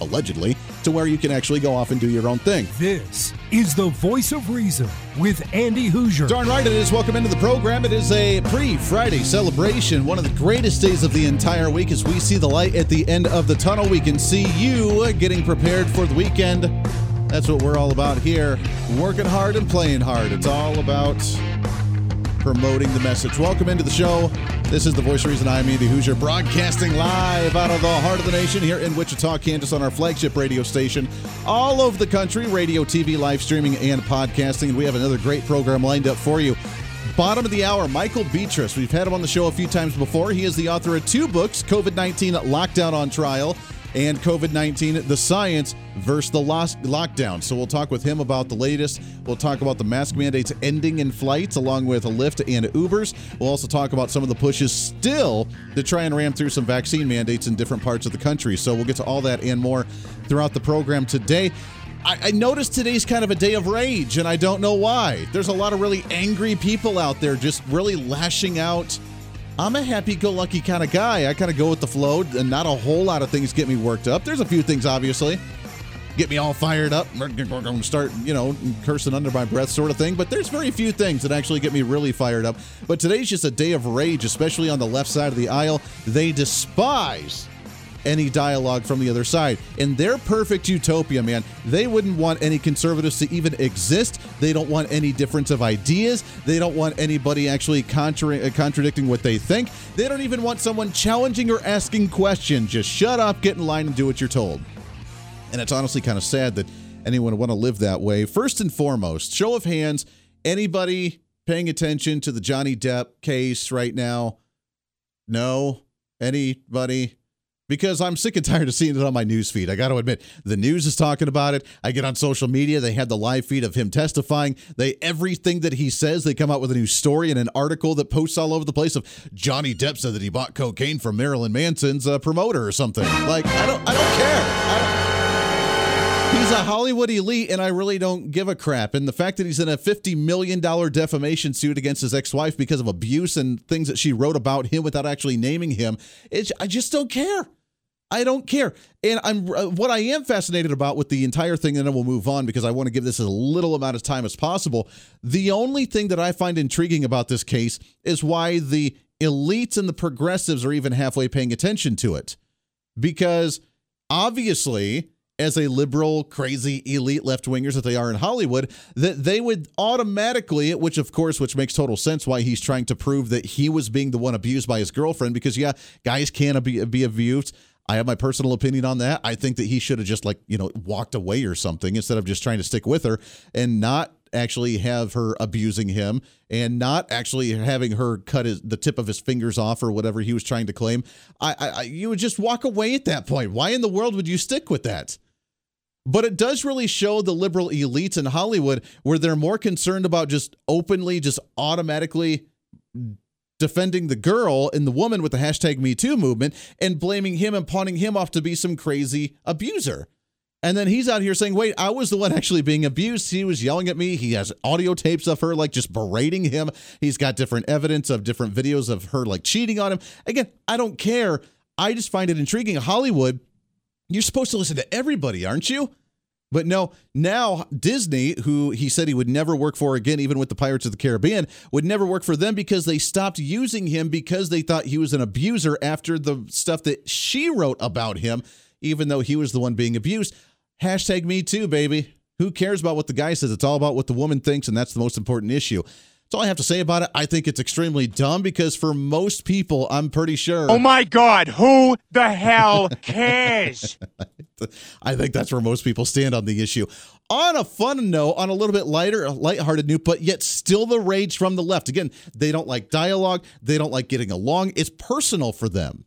allegedly, to where you can actually go off and do your own thing. This is the voice of reason with Andy Hoosier. Darn right it is. Welcome into the program. It is a pre Friday celebration, one of the greatest days of the entire week as we see the light at the end of the tunnel. We can see you getting prepared for the weekend. That's what we're all about here. Working hard and playing hard. It's all about promoting the message. Welcome into the show. This is the voice of reason. I'm Andy Hoosier, broadcasting live out of the heart of the nation here in Wichita, Kansas, on our flagship radio station, all over the country, radio, TV, live streaming, and podcasting. And we have another great program lined up for you. Bottom of the hour, Michael Betrus. We've had him on the show a few times before. He is the author of two books COVID 19 Lockdown on Trial and COVID 19, the science versus the lockdown. So we'll talk with him about the latest. We'll talk about the mask mandates ending in flights, along with Lyft and Ubers. We'll also talk about some of the pushes still to try and ram through some vaccine mandates in different parts of the country. So we'll get to all that and more throughout the program today. I, I noticed today's kind of a day of rage, and I don't know why. There's a lot of really angry people out there just really lashing out I'm a happy go lucky kind of guy. I kind of go with the flow, and not a whole lot of things get me worked up. There's a few things, obviously, get me all fired up, start, you know, cursing under my breath sort of thing. But there's very few things that actually get me really fired up. But today's just a day of rage, especially on the left side of the aisle. They despise any dialogue from the other side. In their perfect utopia, man, they wouldn't want any conservatives to even exist. They don't want any difference of ideas. They don't want anybody actually contra- uh, contradicting what they think. They don't even want someone challenging or asking questions. Just shut up, get in line, and do what you're told. And it's honestly kind of sad that anyone would want to live that way. First and foremost, show of hands, anybody paying attention to the Johnny Depp case right now? No? Anybody? Because I'm sick and tired of seeing it on my news feed. I got to admit, the news is talking about it. I get on social media; they had the live feed of him testifying. They everything that he says, they come out with a new story and an article that posts all over the place. Of Johnny Depp said that he bought cocaine from Marilyn Manson's uh, promoter or something. Like I don't, I don't care. I don't, He's a Hollywood elite, and I really don't give a crap. And the fact that he's in a $50 million defamation suit against his ex wife because of abuse and things that she wrote about him without actually naming him, I just don't care. I don't care. And I'm uh, what I am fascinated about with the entire thing, and then we'll move on because I want to give this as little amount of time as possible. The only thing that I find intriguing about this case is why the elites and the progressives are even halfway paying attention to it. Because obviously, as a liberal, crazy, elite left wingers that they are in Hollywood, that they would automatically, which of course, which makes total sense why he's trying to prove that he was being the one abused by his girlfriend. Because yeah, guys can be, be abused. I have my personal opinion on that. I think that he should have just like, you know, walked away or something instead of just trying to stick with her and not actually have her abusing him and not actually having her cut his, the tip of his fingers off or whatever he was trying to claim. I, I you would just walk away at that point. Why in the world would you stick with that? But it does really show the liberal elites in Hollywood where they're more concerned about just openly, just automatically defending the girl and the woman with the hashtag Me Too movement and blaming him and pawning him off to be some crazy abuser. And then he's out here saying, wait, I was the one actually being abused. He was yelling at me. He has audio tapes of her like just berating him. He's got different evidence of different videos of her like cheating on him. Again, I don't care. I just find it intriguing. Hollywood, you're supposed to listen to everybody, aren't you? But no, now Disney, who he said he would never work for again, even with the Pirates of the Caribbean, would never work for them because they stopped using him because they thought he was an abuser after the stuff that she wrote about him, even though he was the one being abused. Hashtag me too, baby. Who cares about what the guy says? It's all about what the woman thinks, and that's the most important issue. That's all I have to say about it. I think it's extremely dumb because for most people, I'm pretty sure. Oh my God, who the hell cares? I think that's where most people stand on the issue. On a fun note, on a little bit lighter, lighthearted note, but yet still the rage from the left. Again, they don't like dialogue. They don't like getting along. It's personal for them.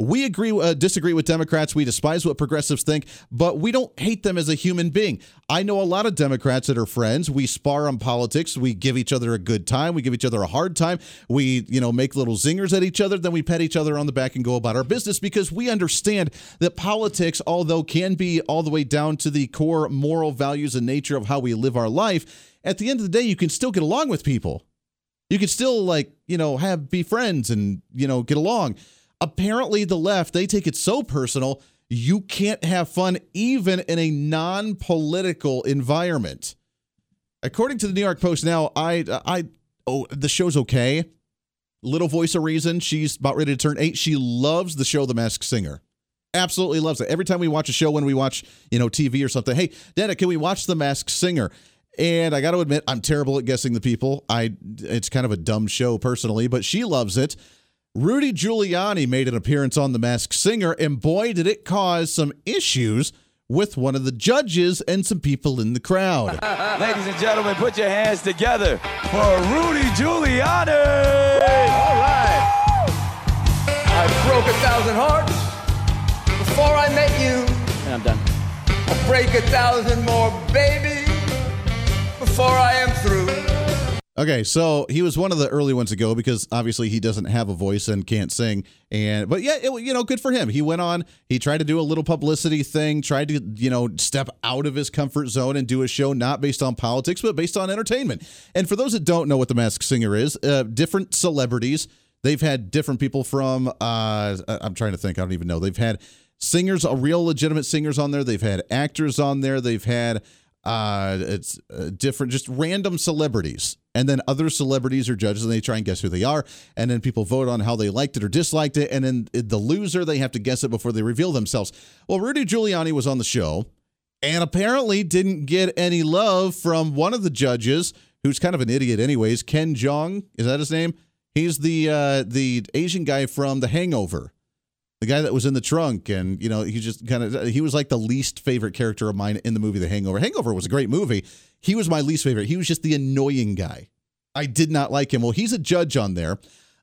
We agree, uh, disagree with Democrats. We despise what progressives think, but we don't hate them as a human being. I know a lot of Democrats that are friends. We spar on politics. We give each other a good time. We give each other a hard time. We, you know, make little zingers at each other. Then we pat each other on the back and go about our business because we understand that politics, although can be all the way down to the core moral values and nature of how we live our life, at the end of the day, you can still get along with people. You can still like, you know, have be friends and, you know, get along. Apparently, the left, they take it so personal, you can't have fun even in a non political environment. According to the New York Post now, I, I, oh, the show's okay. Little voice of reason. She's about ready to turn eight. She loves the show The Masked Singer. Absolutely loves it. Every time we watch a show, when we watch, you know, TV or something, hey, Dana, can we watch The Masked Singer? And I got to admit, I'm terrible at guessing the people. I it's kind of a dumb show personally, but she loves it. Rudy Giuliani made an appearance on The Masked Singer, and boy, did it cause some issues with one of the judges and some people in the crowd. Ladies and gentlemen, put your hands together for Rudy Giuliani. All right. I broke a thousand hearts before I met you. And I'm done. I'll break a thousand more, baby, before I am through. Okay, so he was one of the early ones to go because obviously he doesn't have a voice and can't sing. And but yeah, it, you know, good for him. He went on. He tried to do a little publicity thing. Tried to you know step out of his comfort zone and do a show not based on politics but based on entertainment. And for those that don't know what the Masked Singer is, uh, different celebrities. They've had different people from. Uh, I'm trying to think. I don't even know. They've had singers, a real legitimate singers on there. They've had actors on there. They've had uh, it's uh, different, just random celebrities and then other celebrities are judges and they try and guess who they are and then people vote on how they liked it or disliked it and then the loser they have to guess it before they reveal themselves. Well rudy giuliani was on the show and apparently didn't get any love from one of the judges who's kind of an idiot anyways ken jeong is that his name? He's the uh, the asian guy from the hangover the guy that was in the trunk and you know he just kind of he was like the least favorite character of mine in the movie the hangover. Hangover was a great movie. He was my least favorite. He was just the annoying guy. I did not like him. Well he's a judge on there.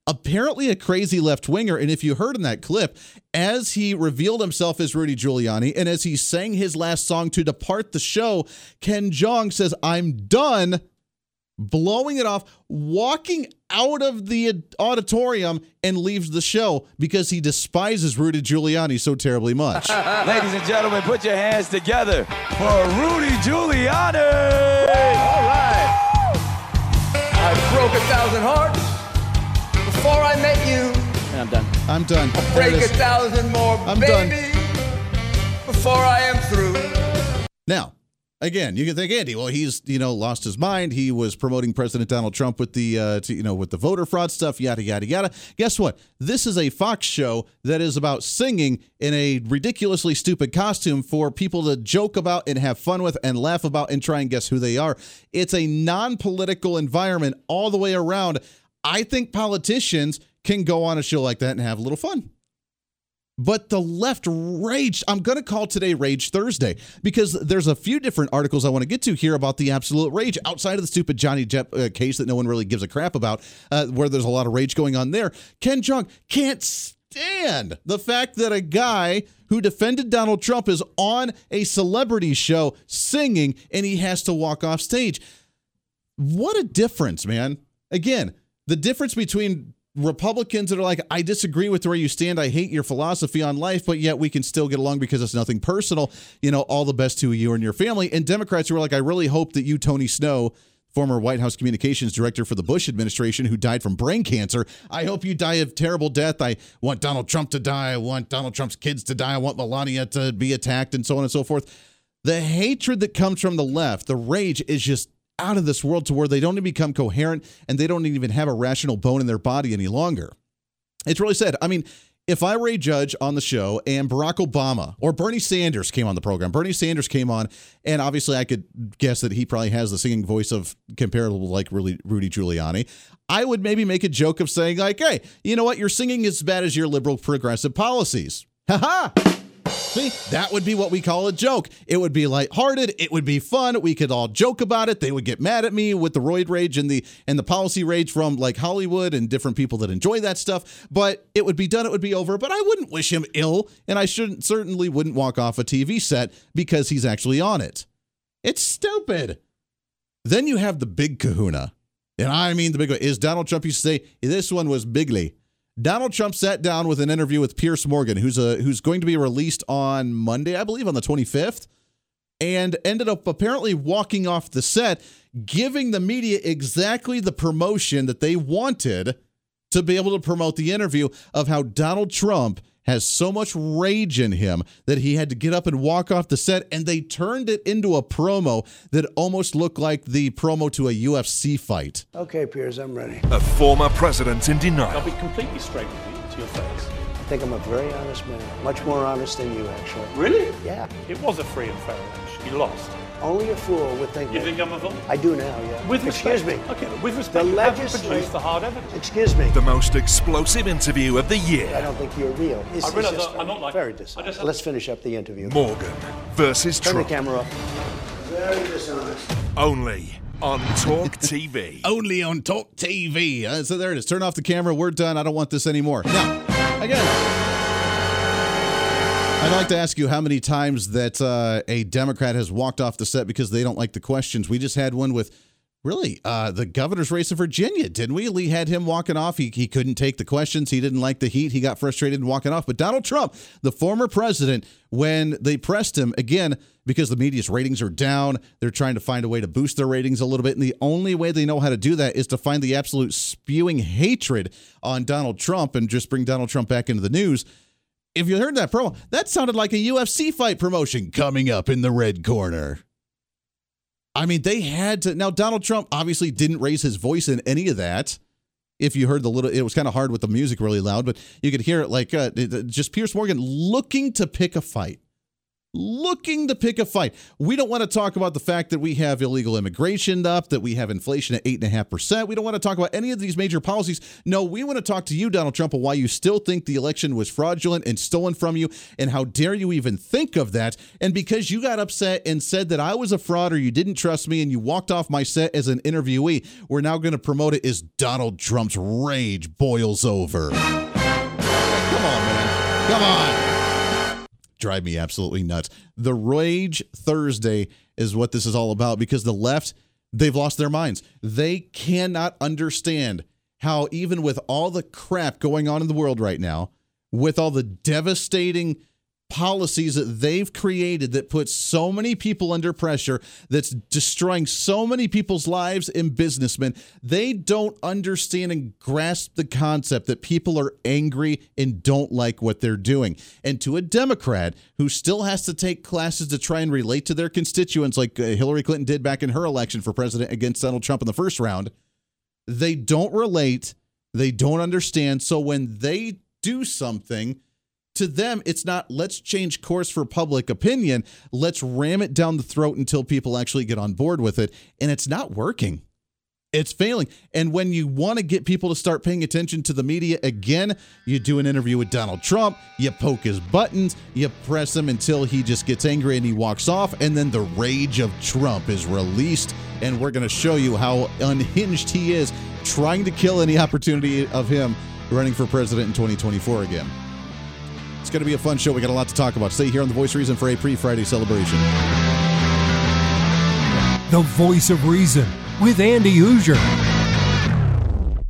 Apparently a crazy left winger and if you heard in that clip as he revealed himself as rudy giuliani and as he sang his last song to depart the show ken jeong says i'm done blowing it off, walking out of the auditorium and leaves the show because he despises Rudy Giuliani so terribly much. Ladies and gentlemen, put your hands together for Rudy Giuliani. All right. I broke a thousand hearts before I met you. And I'm done. I'm done. There Break a thousand more, I'm done. before I am through. Now, again, you can think Andy. Well, he's you know lost his mind. He was promoting President Donald Trump with the uh, to, you know with the voter fraud stuff, yada yada yada. Guess what? This is a Fox show that is about singing in a ridiculously stupid costume for people to joke about and have fun with and laugh about and try and guess who they are. It's a non-political environment all the way around. I think politicians can go on a show like that and have a little fun. But the left raged. I'm going to call today Rage Thursday because there's a few different articles I want to get to here about the absolute rage outside of the stupid Johnny Depp uh, case that no one really gives a crap about, uh, where there's a lot of rage going on there. Ken Jeong can't stand the fact that a guy who defended Donald Trump is on a celebrity show singing and he has to walk off stage. What a difference, man. Again, the difference between Republicans that are like, I disagree with where you stand. I hate your philosophy on life, but yet we can still get along because it's nothing personal. You know, all the best to you and your family. And Democrats who are like, I really hope that you, Tony Snow, former White House communications director for the Bush administration who died from brain cancer, I hope you die of terrible death. I want Donald Trump to die. I want Donald Trump's kids to die. I want Melania to be attacked and so on and so forth. The hatred that comes from the left, the rage is just out of this world to where they don't even become coherent and they don't even have a rational bone in their body any longer. It's really sad. I mean, if I were a judge on the show and Barack Obama or Bernie Sanders came on the program, Bernie Sanders came on, and obviously I could guess that he probably has the singing voice of comparable like really Rudy Giuliani. I would maybe make a joke of saying like, "Hey, you know what? You're singing as bad as your liberal progressive policies." Ha ha! See, that would be what we call a joke. It would be lighthearted. It would be fun. We could all joke about it. They would get mad at me with the roid rage and the and the policy rage from like Hollywood and different people that enjoy that stuff. But it would be done. It would be over. But I wouldn't wish him ill, and I shouldn't certainly wouldn't walk off a TV set because he's actually on it. It's stupid. Then you have the big Kahuna, and I mean the big one. Is Donald Trump used to say this one was bigly. Donald Trump sat down with an interview with Piers Morgan, who's a who's going to be released on Monday, I believe, on the 25th, and ended up apparently walking off the set, giving the media exactly the promotion that they wanted to be able to promote the interview of how Donald Trump has so much rage in him that he had to get up and walk off the set, and they turned it into a promo that almost looked like the promo to a UFC fight. Okay, Piers, I'm ready. A former president in I'll denial. be completely straight with you to your face. I think I'm a very honest man. Much more honest than you, actually. Really? Yeah. It was a free and fair election. You lost. Only a fool would think You that. think I'm a fool? I do now, yeah. With respect. Excuse me. Okay, but with The respect, you haven't legisla- produced the hard evidence. Excuse me. The most explosive interview of the year. I don't think you're real. It's, I it's realise just I- I'm not like- very dishonest. Let's finish up the interview. Morgan versus Turn the camera up. Very dishonest. Only on Talk TV. only on Talk TV. Uh, so there it is. Turn off the camera. We're done. I don't want this anymore. Now, again, I'd like to ask you how many times that uh, a Democrat has walked off the set because they don't like the questions. We just had one with. Really, uh, the governor's race of Virginia, didn't we? Lee had him walking off. He, he couldn't take the questions. He didn't like the heat. He got frustrated and walking off. But Donald Trump, the former president, when they pressed him again, because the media's ratings are down, they're trying to find a way to boost their ratings a little bit. And the only way they know how to do that is to find the absolute spewing hatred on Donald Trump and just bring Donald Trump back into the news. If you heard that promo, that sounded like a UFC fight promotion coming up in the red corner. I mean, they had to. Now, Donald Trump obviously didn't raise his voice in any of that. If you heard the little, it was kind of hard with the music really loud, but you could hear it like uh, just Piers Morgan looking to pick a fight. Looking to pick a fight. We don't want to talk about the fact that we have illegal immigration up, that we have inflation at 8.5%. We don't want to talk about any of these major policies. No, we want to talk to you, Donald Trump, on why you still think the election was fraudulent and stolen from you, and how dare you even think of that. And because you got upset and said that I was a fraud or you didn't trust me and you walked off my set as an interviewee, we're now going to promote it as Donald Trump's rage boils over. Come on, man. Come on drive me absolutely nuts. The Rage Thursday is what this is all about because the left, they've lost their minds. They cannot understand how, even with all the crap going on in the world right now, with all the devastating policies that they've created that put so many people under pressure, that's destroying so many people's lives and businessmen, they don't understand and grasp the concept that people are angry and don't like what they're doing. And to a Democrat who still has to take classes to try and relate to their constituents, like uh, Hillary Clinton did back in her election for president against Donald Trump in the first round, they don't relate, they don't understand. So when they do something, to them, it's not let's change course for public opinion. Let's ram it down the throat until people actually get on board with it. And it's not working. It's failing. And when you want to get people to start paying attention to the media again, you do an interview with Donald Trump, you poke his buttons, you press him until he just gets angry and he walks off. And then the rage of Trump is released. And we're going to show you how unhinged he is, trying to kill any opportunity of him running for president in 2024 again. It's going to be a fun show. We got a lot to talk about. Stay here on The Voice of Reason for a pre Friday celebration. The voice of reason with Andy Hoosier.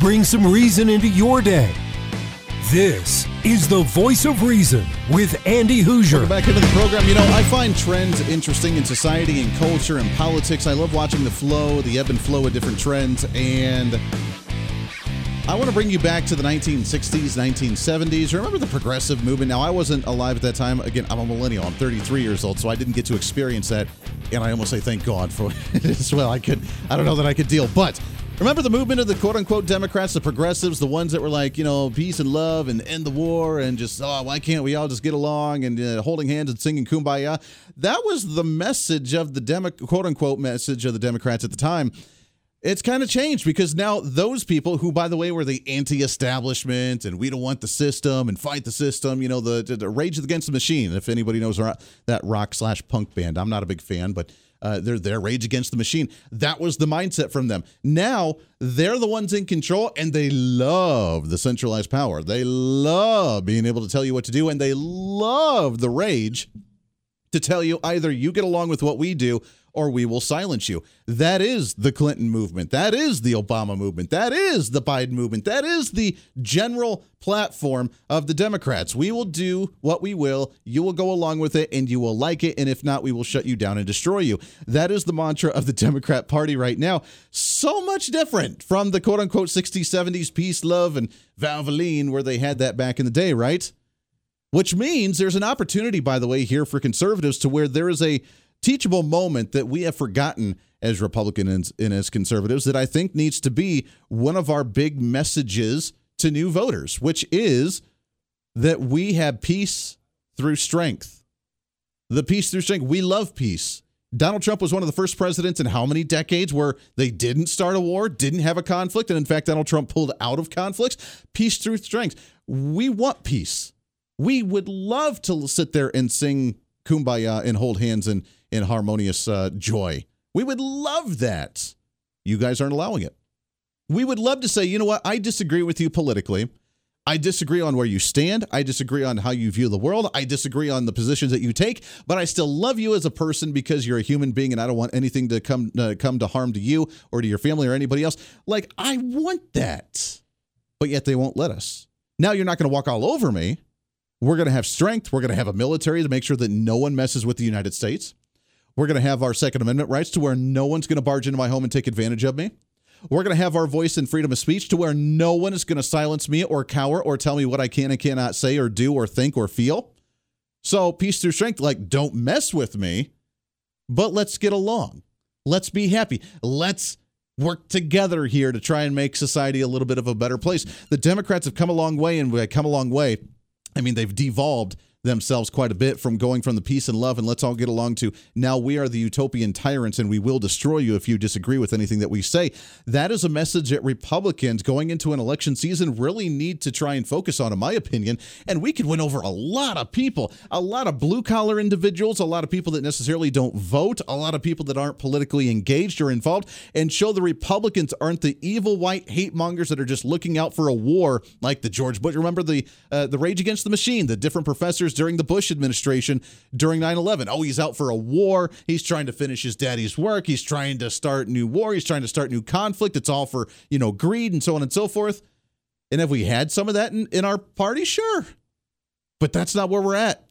Bring some reason into your day. This is the voice of reason with Andy Hoosier. Welcome back into the program. You know, I find trends interesting in society and culture and politics. I love watching the flow, the ebb and flow of different trends. And I want to bring you back to the 1960s, 1970s. Remember the progressive movement? Now, I wasn't alive at that time. Again, I'm a millennial. I'm 33 years old, so I didn't get to experience that. And I almost say thank God for it as well. I could, I don't know that I could deal, but Remember the movement of the quote unquote Democrats, the progressives, the ones that were like, you know, peace and love and end the war and just, oh, why can't we all just get along and uh, holding hands and singing kumbaya? That was the message of the Demo- quote unquote message of the Democrats at the time. It's kind of changed because now those people who, by the way, were the anti-establishment and we don't want the system and fight the system, you know, the, the Rage Against the Machine. If anybody knows that rock slash punk band, I'm not a big fan, but uh, they're their Rage Against the Machine. That was the mindset from them. Now they're the ones in control, and they love the centralized power. They love being able to tell you what to do, and they love the rage to tell you either you get along with what we do or we will silence you. That is the Clinton movement. That is the Obama movement. That is the Biden movement. That is the general platform of the Democrats. We will do what we will. You will go along with it and you will like it. And if not, we will shut you down and destroy you. That is the mantra of the Democrat Party right now. So much different from the quote unquote 60s, 70s peace, love, and Valvoline, where they had that back in the day, right? Which means there's an opportunity, by the way, here for conservatives to where there is a teachable moment that we have forgotten as Republicans and as conservatives that I think needs to be one of our big messages to new voters, which is that we have peace through strength. The peace through strength. We love peace. Donald Trump was one of the first presidents in how many decades where they didn't start a war, didn't have a conflict, and in fact, Donald Trump pulled out of conflicts. Peace through strength. We want peace. We would love to sit there and sing kumbaya and hold hands and in harmonious uh, joy. We would love that. You guys aren't allowing it. We would love to say, you know what, I disagree with you politically. I disagree on where you stand. I disagree on how you view the world. I disagree on the positions that you take, but I still love you as a person because you're a human being and I don't want anything to come uh, come to harm to you or to your family or anybody else. Like I want that. But yet they won't let us. Now you're not going to walk all over me. We're going to have strength. We're going to have a military to make sure that no one messes with the United States. We're going to have our Second Amendment rights to where no one's going to barge into my home and take advantage of me. We're going to have our voice and freedom of speech to where no one is going to silence me or cower or tell me what I can and cannot say or do or think or feel. So, peace through strength, like, don't mess with me, but let's get along. Let's be happy. Let's work together here to try and make society a little bit of a better place. The Democrats have come a long way and we've come a long way. I mean, they've devolved themselves quite a bit from going from the peace and love and let's all get along to now we are the utopian tyrants and we will destroy you if you disagree with anything that we say. That is a message that Republicans going into an election season really need to try and focus on, in my opinion. And we could win over a lot of people, a lot of blue collar individuals, a lot of people that necessarily don't vote, a lot of people that aren't politically engaged or involved, and show the Republicans aren't the evil white hate mongers that are just looking out for a war like the George Bush. Remember the uh, the Rage Against the Machine, the different professors during the Bush administration during 9 11. Oh, he's out for a war. He's trying to finish his daddy's work. He's trying to start new war. He's trying to start new conflict. It's all for, you know, greed and so on and so forth. And have we had some of that in, in our party? Sure. But that's not where we're at.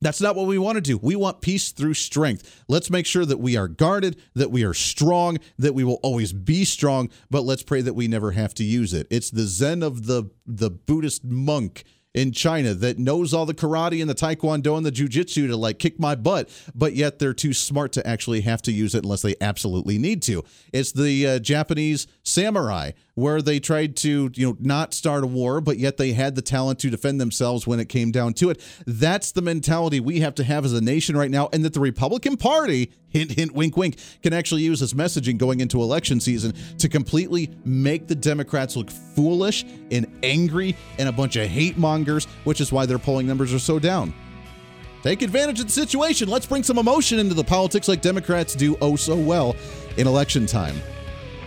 That's not what we want to do. We want peace through strength. Let's make sure that we are guarded, that we are strong, that we will always be strong, but let's pray that we never have to use it. It's the zen of the the Buddhist monk in China that knows all the karate and the taekwondo and the jujitsu to like kick my butt, but yet they're too smart to actually have to use it unless they absolutely need to. It's the uh, Japanese samurai where they tried to, you know, not start a war, but yet they had the talent to defend themselves when it came down to it. That's the mentality we have to have as a nation right now, and that the Republican Party, hint, hint, wink, wink, can actually use as messaging going into election season to completely make the Democrats look foolish and angry and a bunch of hate mongers, which is why their polling numbers are so down. Take advantage of the situation. Let's bring some emotion into the politics like Democrats do oh so well in election time.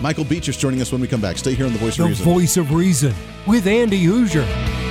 Michael Beach is joining us when we come back. Stay here on The Voice The of Reason. The voice of reason with Andy Hoosier.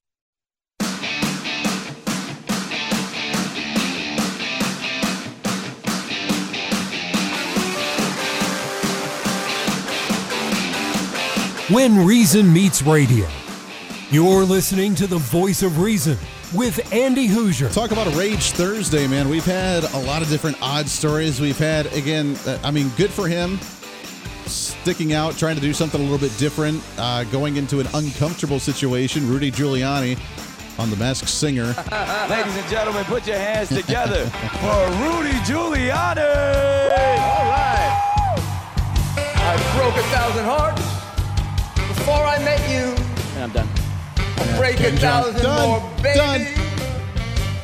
When Reason Meets Radio. You're listening to the voice of reason with Andy Hoosier. Talk about a Rage Thursday, man. We've had a lot of different odd stories. We've had, again, uh, I mean, good for him sticking out, trying to do something a little bit different, uh, going into an uncomfortable situation. Rudy Giuliani on The Masked Singer. Ladies and gentlemen, put your hands together for Rudy Giuliani. All right. I broke a thousand hearts before I met you. And I'm done. I'll break a Ken Jeong. thousand Done. more, baby,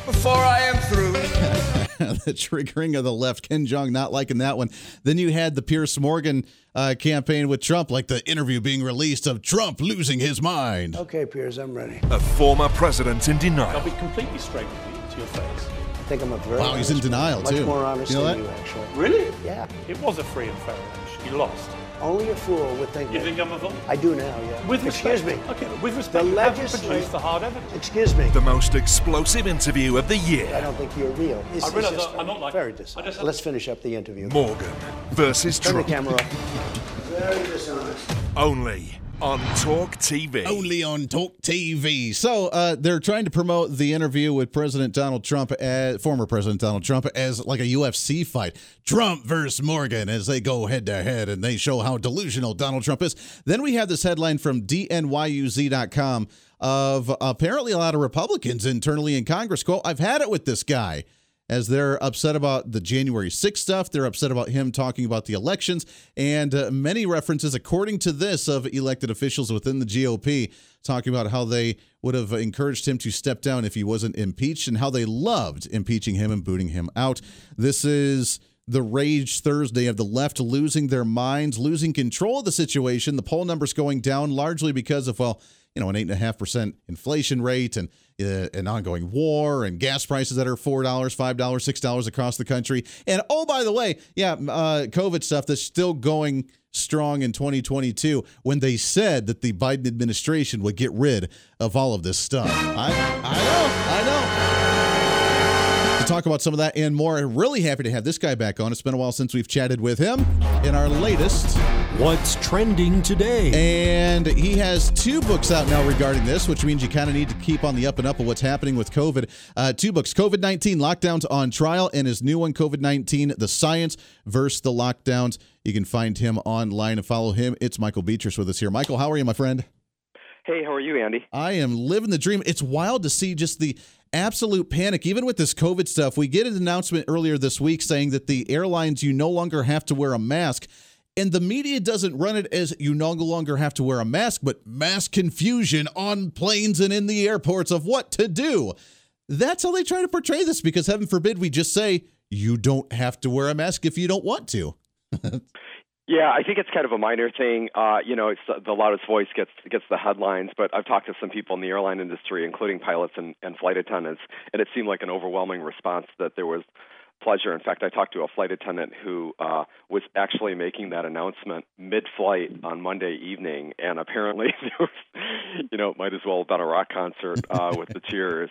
before I am through. the triggering of the left, Ken Jeong not liking that one. Then you had the Piers Morgan uh, campaign with Trump, like the interview being released of Trump losing his mind. Okay, Piers, I'm ready. A former president in denial. I'll be completely straight with you to your face. I think I'm a very Wow, he's in honest man. denial, Much too. more honest You know than that? you, actually. Really? Yeah. It was a free and fair election. You lost. Only a fool would think You that. think I'm a fool? I do now, yeah. With Excuse me. Okay, with respect, The you haven't produced the hard evidence. Excuse me. The most explosive interview of the year. I don't think you're real. It's, I realise it's just I'm not like- very I dishonest. just- Let's finish up the interview. Morgan versus Turn the Trump. camera off. Very dishonest. Only on Talk TV. Only on Talk TV. So uh, they're trying to promote the interview with President Donald Trump, as, former President Donald Trump, as like a UFC fight. Trump versus Morgan as they go head to head and they show how delusional Donald Trump is. Then we have this headline from DNYUZ.com of apparently a lot of Republicans internally in Congress. Quote, I've had it with this guy as they're upset about the January 6th stuff. They're upset about him talking about the elections and uh, many references, according to this, of elected officials within the GOP talking about how they would have encouraged him to step down if he wasn't impeached and how they loved impeaching him and booting him out. This is the rage Thursday of the left losing their minds, losing control of the situation. The poll numbers going down largely because of, well, you know, an 8.5% inflation rate and uh, an ongoing war and gas prices that are $4, $5, $6 across the country. And oh, by the way, yeah, uh, COVID stuff that's still going strong in 2022 when they said that the Biden administration would get rid of all of this stuff. I, I know, I know. To talk about some of that and more, really happy to have this guy back on. It's been a while since we've chatted with him in our latest What's trending today? and he has two books out now regarding this, which means you kind of need to keep on the up and up of what's happening with COVID. Uh, two books COVID 19 Lockdowns on Trial, and his new one, COVID 19 The Science versus the Lockdowns. You can find him online and follow him. It's Michael Betrus with us here. Michael, how are you, my friend? Hey, how are you, Andy? I am living the dream. It's wild to see just the absolute panic, even with this COVID stuff. We get an announcement earlier this week saying that the airlines, you no longer have to wear a mask. And the media doesn't run it as you no longer have to wear a mask, but mass confusion on planes and in the airports of what to do. That's how they try to portray this because heaven forbid we just say you don't have to wear a mask if you don't want to. Yeah, I think it's kind of a minor thing. Uh, you know, it's the loudest voice gets gets the headlines, but I've talked to some people in the airline industry, including pilots and, and flight attendants, and it seemed like an overwhelming response that there was pleasure. In fact, I talked to a flight attendant who uh, was actually making that announcement mid-flight on Monday evening, and apparently there was, you know, it might as well have been a rock concert uh, with the cheers.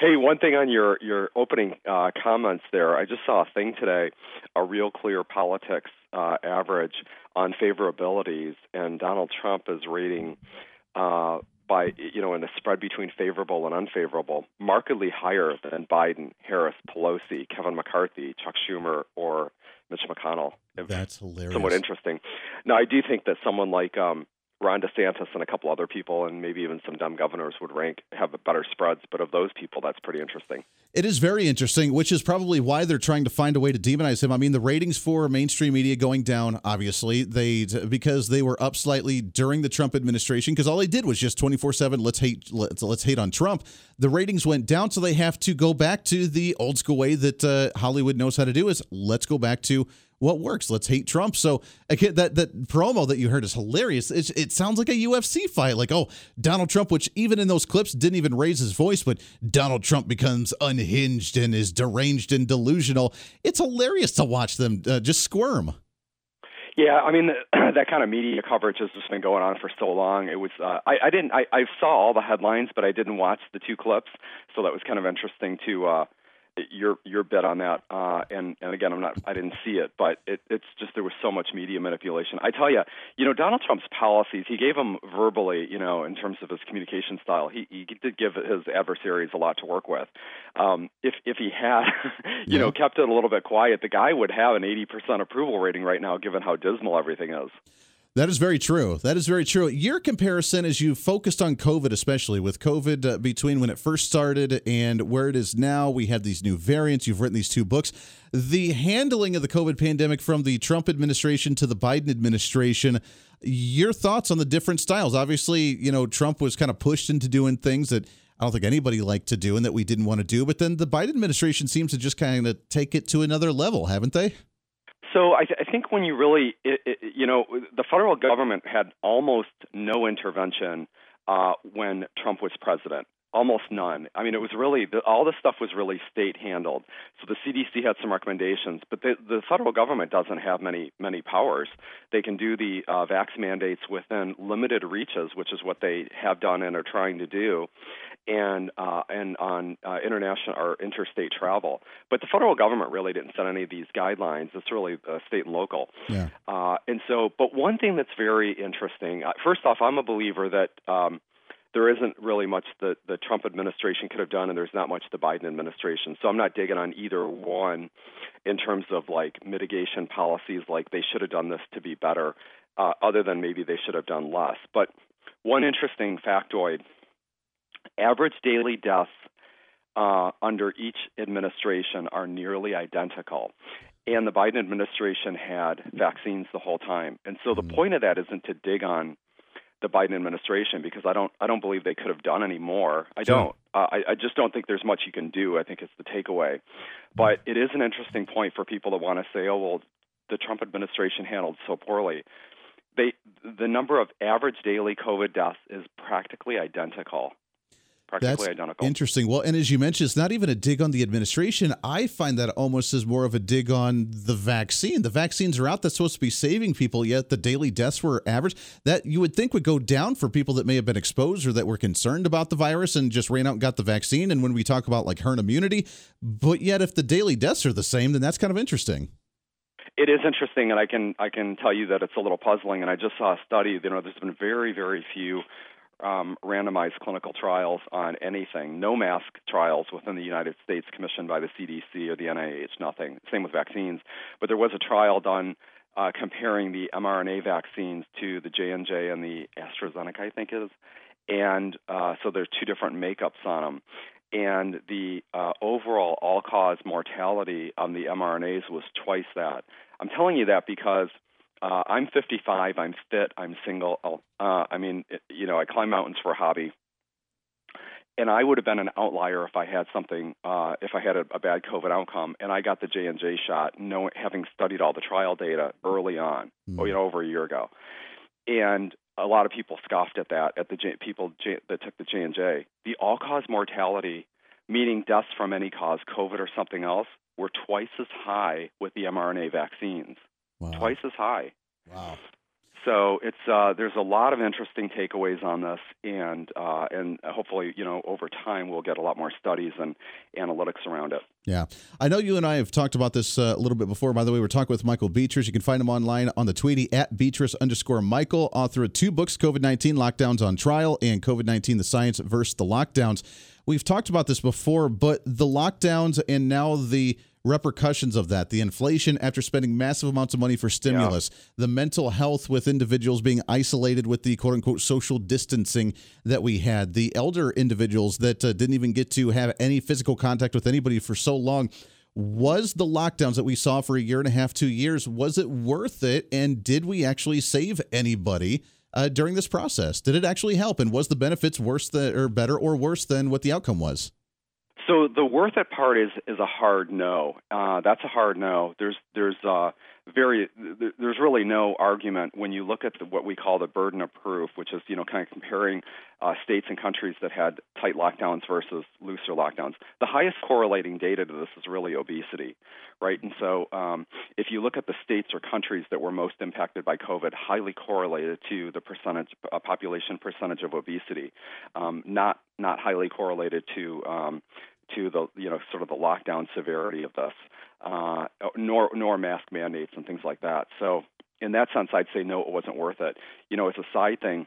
Hey, one thing on your your opening uh, comments there, I just saw a thing today, a real clear politics uh, average on favorabilities, and Donald Trump is rating uh, by you know in a spread between favorable and unfavorable, markedly higher than Biden, Harris, Pelosi, Kevin McCarthy, Chuck Schumer, or Mitch McConnell. That's hilarious. Somewhat interesting. Now, I do think that someone like um, Ron DeSantis and a couple other people, and maybe even some dumb governors would rank have better spreads. But of those people, that's pretty interesting. It is very interesting, which is probably why they're trying to find a way to demonize him. I mean, the ratings for mainstream media going down, obviously, they because they were up slightly during the Trump administration because all they did was just twenty four seven. Let's hate let's, let's hate on Trump. The ratings went down, so they have to go back to the old school way that uh, Hollywood knows how to do. Is let's go back to what works. Let's hate Trump. So again, that that promo that you heard is hilarious. It, it sounds like a UFC fight. Like, oh, Donald Trump, which even in those clips didn't even raise his voice, but Donald Trump becomes unhinged and is deranged and delusional. It's hilarious to watch them uh, just squirm. Yeah, I mean that kind of media coverage has just been going on for so long. It was uh, I, I didn't I, I saw all the headlines, but I didn't watch the two clips, so that was kind of interesting to uh, your your bet on that. Uh, and and again, I'm not I didn't see it, but it, it's just there was so much media manipulation. I tell you, you know, Donald Trump's policies. He gave them verbally, you know, in terms of his communication style. He he did give his adversaries a lot to work with. Um, if if he had, you Yeah. know, kept it a little bit quiet, the guy would have an 80% approval rating right now, given how dismal everything is. That is very true. That is very true. Your comparison, as you focused on COVID, especially with COVID uh, between when it first started and where it is now, we have these new variants. You've written these two books. The handling of the COVID pandemic from the Trump administration to the Biden administration. Your thoughts on the different styles? Obviously, you know, Trump was kind of pushed into doing things that I don't think anybody liked to do and that we didn't want to do. But then the Biden administration seems to just kind of take it to another level, haven't they? So I, th- I think when you really, it, it, you know, the federal government had almost no intervention uh, when Trump was president. Almost none. I mean, it was really all the stuff was really state handled. So the CDC had some recommendations, but the, the federal government doesn't have many many powers. They can do the uh, vax mandates within limited reaches, which is what they have done and are trying to do and uh, and on uh, international or interstate travel. But the federal government really didn't set any of these guidelines. It's really uh, state and local. Yeah. Uh, and so, but one thing that's very interesting. Uh, first off, I'm a believer that. Um, there isn't really much that the Trump administration could have done, and there's not much the Biden administration. So I'm not digging on either one in terms of like mitigation policies, like they should have done this to be better, uh, other than maybe they should have done less. But one interesting factoid average daily deaths uh, under each administration are nearly identical. And the Biden administration had vaccines the whole time. And so the point of that isn't to dig on the Biden administration because I don't I don't believe they could have done any more. I Sure. don't. Uh, I, I just don't think there's much you can do. I think it's the takeaway. But it is an interesting point for people that want to say, oh well, the Trump administration handled so poorly. They the number of average daily COVID deaths is practically identical. Practically That's identical. interesting. Well, and as you mentioned, it's not even a dig on the administration. I find that almost as more of a dig on the vaccine. The vaccines are out that's supposed to be saving people, yet the daily deaths were average. That you would think would go down for people that may have been exposed or that were concerned about the virus and just ran out and got the vaccine. And when we talk about like herd immunity, but yet if the daily deaths are the same, then that's kind of interesting. It is interesting, and I can I can tell you that it's a little puzzling. And I just saw a study. You know, there's been very very few um, randomized clinical trials on anything. No mask trials within the United States commissioned by the CDC or the NIH. Nothing. Same with vaccines. But there was a trial done uh, comparing the mRNA vaccines to the J and the AstraZeneca, I think it is. And uh, so there's two different makeups on them. And the uh, overall all-cause mortality on the mRNAs was twice that. I'm telling you that because uh, I'm 55. I'm fit. I'm single. Uh, I mean, it, you know, I climb mountains for a hobby, and I would have been an outlier if I had something, uh, if I had a, a bad COVID outcome, and I got the J and J shot, knowing having studied all the trial data early on, oh, you know, over a year ago, and a lot of people scoffed at that at the J, people J, that took the J and J. The all-cause mortality, meaning deaths from any cause, COVID or something else, were twice as high with the mRNA vaccines. Wow. Twice as high. Wow. So it's uh, there's a lot of interesting takeaways on this, and uh, and hopefully you know over time we'll get a lot more studies and analytics around it. Yeah. I know you and I have talked about this uh, a little bit before. By the way, we're talking with Michael Betrus. You can find him online on the Tweety at Betrus underscore Michael, author of two books, COVID 19 Lockdowns on Trial and COVID 19 The Science versus the Lockdowns. We've talked about this before, but the lockdowns and now the repercussions of that, the inflation after spending massive amounts of money for stimulus, the mental health with individuals being isolated with the quote unquote social distancing that we had, the elder individuals that uh, didn't even get to have any physical contact with anybody for so long. Was the lockdowns that we saw for a year and a half, two years, was it worth it? And did we actually save anybody uh, during this process? Did it actually help? And was the benefits worse than, or better or worse than what the outcome was? So the worth it part is is a hard no. Uh, that's a hard no. There's there's uh, very there's really no argument when you look at the, what we call the burden of proof, which is you know kind of comparing uh, states and countries that had tight lockdowns versus looser lockdowns. The highest correlating data to this is really obesity, right? And so um, if you look at the states or countries that were most impacted by COVID, highly correlated to the percentage uh, population percentage of obesity, um, not not highly correlated to um, to the you know sort of the lockdown severity of this, uh, nor nor mask mandates and things like that. So in that sense, I'd say no, it wasn't worth it. You know, it's a side thing,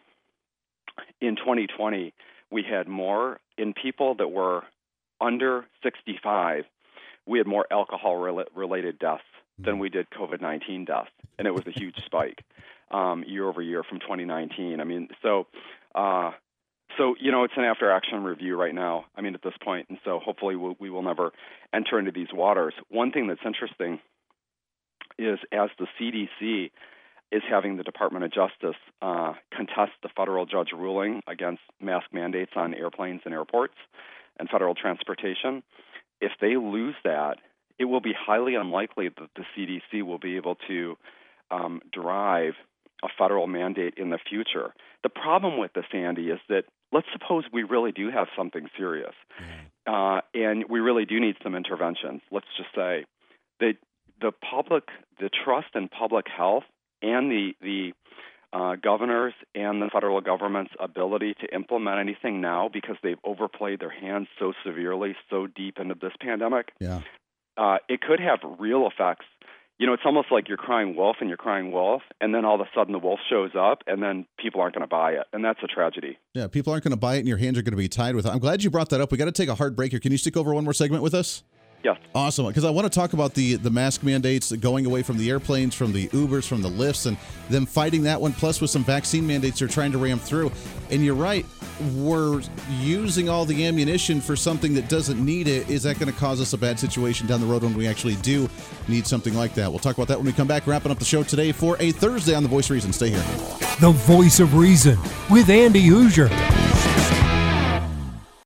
in 2020 we had more in people that were under 65. We had more alcohol rela- related deaths than we did COVID 19 deaths, and it was a huge spike um, year over year from 2019. I mean, so. Uh, so you know it's an after action review right now. I mean at this point, and so hopefully we'll, we will never enter into these waters. One thing that's interesting is as the CDC is having the Department of Justice uh, contest the federal judge ruling against mask mandates on airplanes and airports and federal transportation. If they lose that, it will be highly unlikely that the CDC will be able to um, drive a federal mandate in the future. The problem with this, Andy, is that let's suppose we really do have something serious, uh, and we really do need some interventions. Let's just say that the public, the trust in public health, and the the uh, governors and the federal government's ability to implement anything now because they've overplayed their hands so severely, so deep into this pandemic. Yeah. Uh, it could have real effects you know, it's almost like you're crying wolf and you're crying wolf, and then all of a sudden the wolf shows up, and then people aren't going to buy it, and that's a tragedy. Yeah, people aren't going to buy it, and your hands are going to be tied with it. I'm glad you brought that up. We got to take a hard break here. Can you stick over one more segment with us? Yes. Awesome, because I want to talk about the the mask mandates going away from the airplanes, from the Ubers, from the Lyfts, and them fighting that one, plus with some vaccine mandates they're trying to ram through. And you're right, we're using all the ammunition for something that doesn't need it, is that going to cause us a bad situation down the road when we actually do need something like that? We'll talk about that when we come back, wrapping up the show today for a Thursday on The Voice of Reason. Stay here. The voice of reason with Andy Hoosier.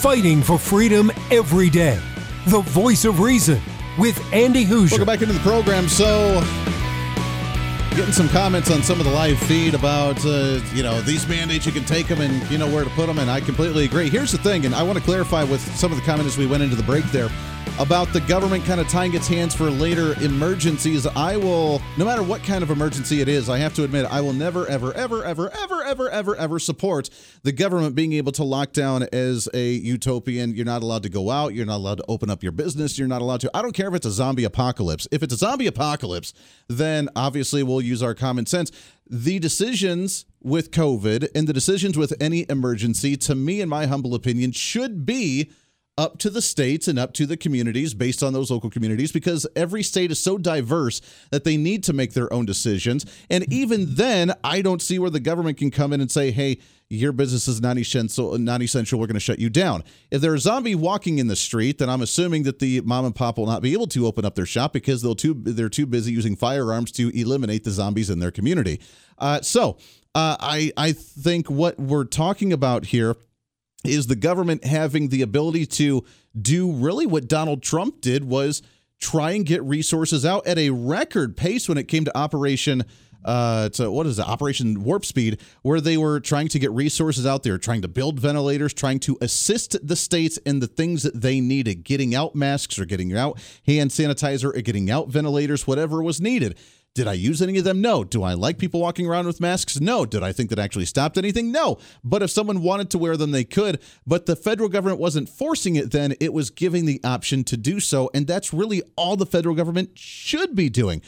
Fighting for freedom every day. The voice of reason with Andy Hoosier. Welcome back into the program. So, getting some comments on some of the live feed about, uh, you know, these mandates, you can take them and you know where to put them. And I completely agree. Here's the thing, and I want to clarify with some of the comments we went into the break there about the government kind of tying its hands for later emergencies. I will, no matter what kind of emergency it is, I have to admit, I will never, ever, ever, ever, ever, ever, ever, ever support the government being able to lock down as a utopian. You're not allowed to go out. You're not allowed to open up your business. You're not allowed to. I don't care if it's a zombie apocalypse. If it's a zombie apocalypse, then obviously we'll use our common sense. The decisions with COVID and the decisions with any emergency, to me, in my humble opinion, should be up to the states and up to the communities based on those local communities because every state is so diverse that they need to make their own decisions. And even then, I don't see where the government can come in and say, hey, your business is non essential, essential, we're going to shut you down. If there's a zombie walking in the street, then I'm assuming that the mom and pop will not be able to open up their shop because they'll too, they're too busy using firearms to eliminate the zombies in their community. Uh, so uh, I, I think what we're talking about here is the government having the ability to do really what Donald Trump did was try and get resources out at a record pace when it came to Operation uh to what is it? Operation warp speed where they were trying to get resources out there trying to build ventilators trying to assist the states in the things that they needed getting out masks or getting out hand sanitizer or getting out ventilators whatever was needed did I use any of them? No. Do I like people walking around with masks? No. Did I think that actually stopped anything? No. But if someone wanted to wear them, they could. But the federal government wasn't forcing it then, it was giving the option to do so. And that's really all the federal government should be doing.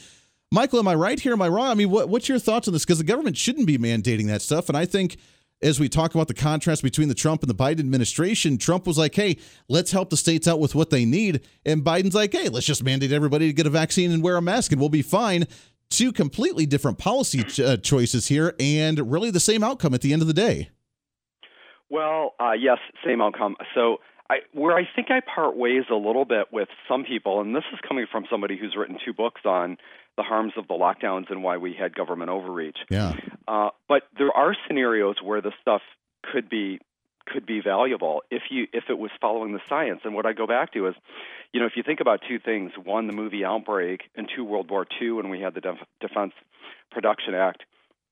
Michael, am I right here? Am I wrong? I mean, what, what's your thoughts on this? Because the government shouldn't be mandating that stuff. And I think as we talk about the contrast between the Trump and the Biden administration, Trump was like, hey, let's help the states out with what they need. And Biden's like, hey, let's just mandate everybody to get a vaccine and wear a mask and we'll be fine two completely different policy ch- uh, choices here and really the same outcome at the end of the day. Well, uh, yes, same outcome. So, I, where I think I part ways a little bit with some people, and this is coming from somebody who's written two books on the harms of the lockdowns and why we had government overreach. Yeah. Uh, but there are scenarios where the stuff could be could be valuable if you if it was following the science. And what I go back to is, you know, if you think about two things: one, the movie Outbreak, and two, World War II, when we had the Def- Defense Production Act,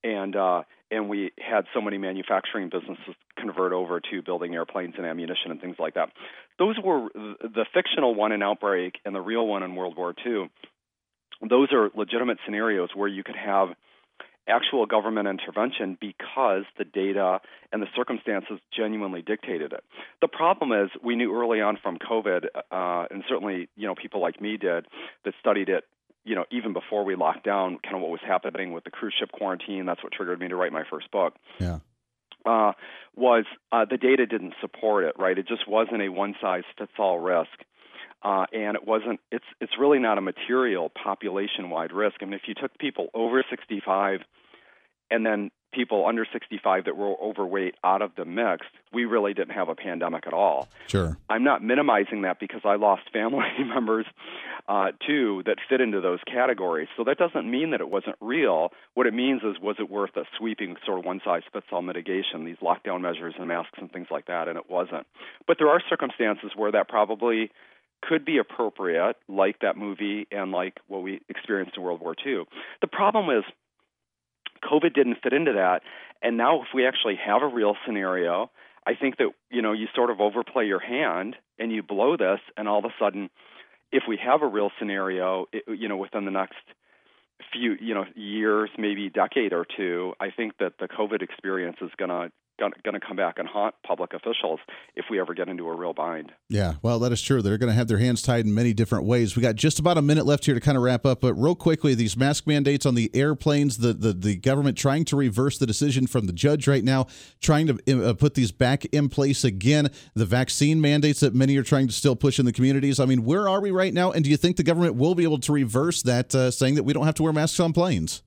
and uh, and we had so many manufacturing businesses convert over to building airplanes and ammunition and things like that. Those were the fictional one in Outbreak and the real one in World War II. Those are legitimate scenarios where you could have actual government intervention because the data and the circumstances genuinely dictated it. The problem is we knew early on from COVID, uh, and certainly you know people like me did that studied it. You know, even before we locked down, kind of what was happening with the cruise ship quarantine. That's what triggered me to write my first book. Yeah. Uh, was uh, the data didn't support it, right? It just wasn't a one size fits all risk. Uh, and it wasn't. It's it's really not a material population wide risk. I mean, if you took people over 65 and then people under 65 that were overweight out of the mix, we really didn't have a pandemic at all. Sure. I'm not minimizing that because I lost family members uh, too that fit into those categories. So that doesn't mean that it wasn't real. What it means is, was it worth a sweeping sort of one size fits all mitigation, these lockdown measures and masks and things like that? And it wasn't. But there are circumstances where that probably could be appropriate, like that movie and like what we experienced in World War II. The problem is, COVID didn't fit into that. And now, if we actually have a real scenario, I think that you know you sort of overplay your hand and you blow this, and all of a sudden, if we have a real scenario, it, you know, within the next few you know years, maybe decade or two, I think that the COVID experience is going to going to come back and haunt public officials if we ever get into a real bind. Yeah, well, that is true. They're going to have their hands tied in many different ways. We got just about a minute left here to kind of wrap up, but real quickly, these mask mandates on the airplanes, the the, the government trying to reverse the decision from the judge right now, trying to uh, put these back in place again. The vaccine mandates that many are trying to still push in the communities. I mean, where are we right now? And do you think the government will be able to reverse that, uh, saying that we don't have to wear masks on planes?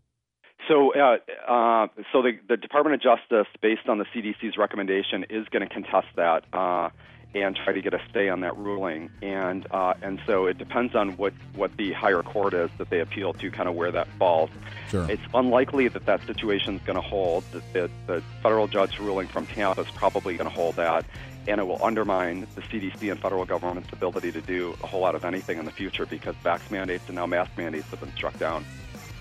So, uh, uh, so the, the, Department of Justice, based on the CDC's recommendation, is going to contest that uh, and try to get a stay on that ruling. And uh, and so it depends on what, what the higher court is that they appeal to, kind of where that falls. Sure. It's unlikely that that situation is going to hold. That the, the federal judge ruling from Tampa is probably going to hold that. And it will undermine the CDC and federal government's ability to do a whole lot of anything in the future because vax mandates and now mask mandates have been struck down.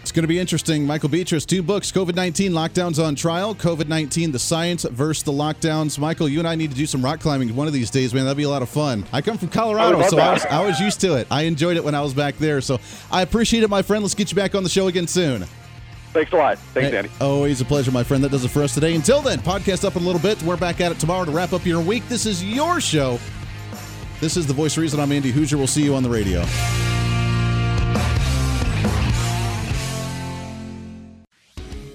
It's going to be interesting. Michael Betrus, two books COVID 19 Lockdowns on Trial, COVID 19 The Science versus the Lockdowns. Michael, you and I need to do some rock climbing one of these days, man. That'd be a lot of fun. I come from Colorado, I so I was, I was used to it. I enjoyed it when I was back there. So I appreciate it, my friend. Let's get you back on the show again soon. Thanks a lot. Thanks, Hey, Andy. Always a pleasure, my friend. That does it for us today. Until then, podcast up in a little bit. We're back at it tomorrow to wrap up your week. This is your show. This is The Voice Reason. I'm Andy Hoosier. We'll see you on the radio.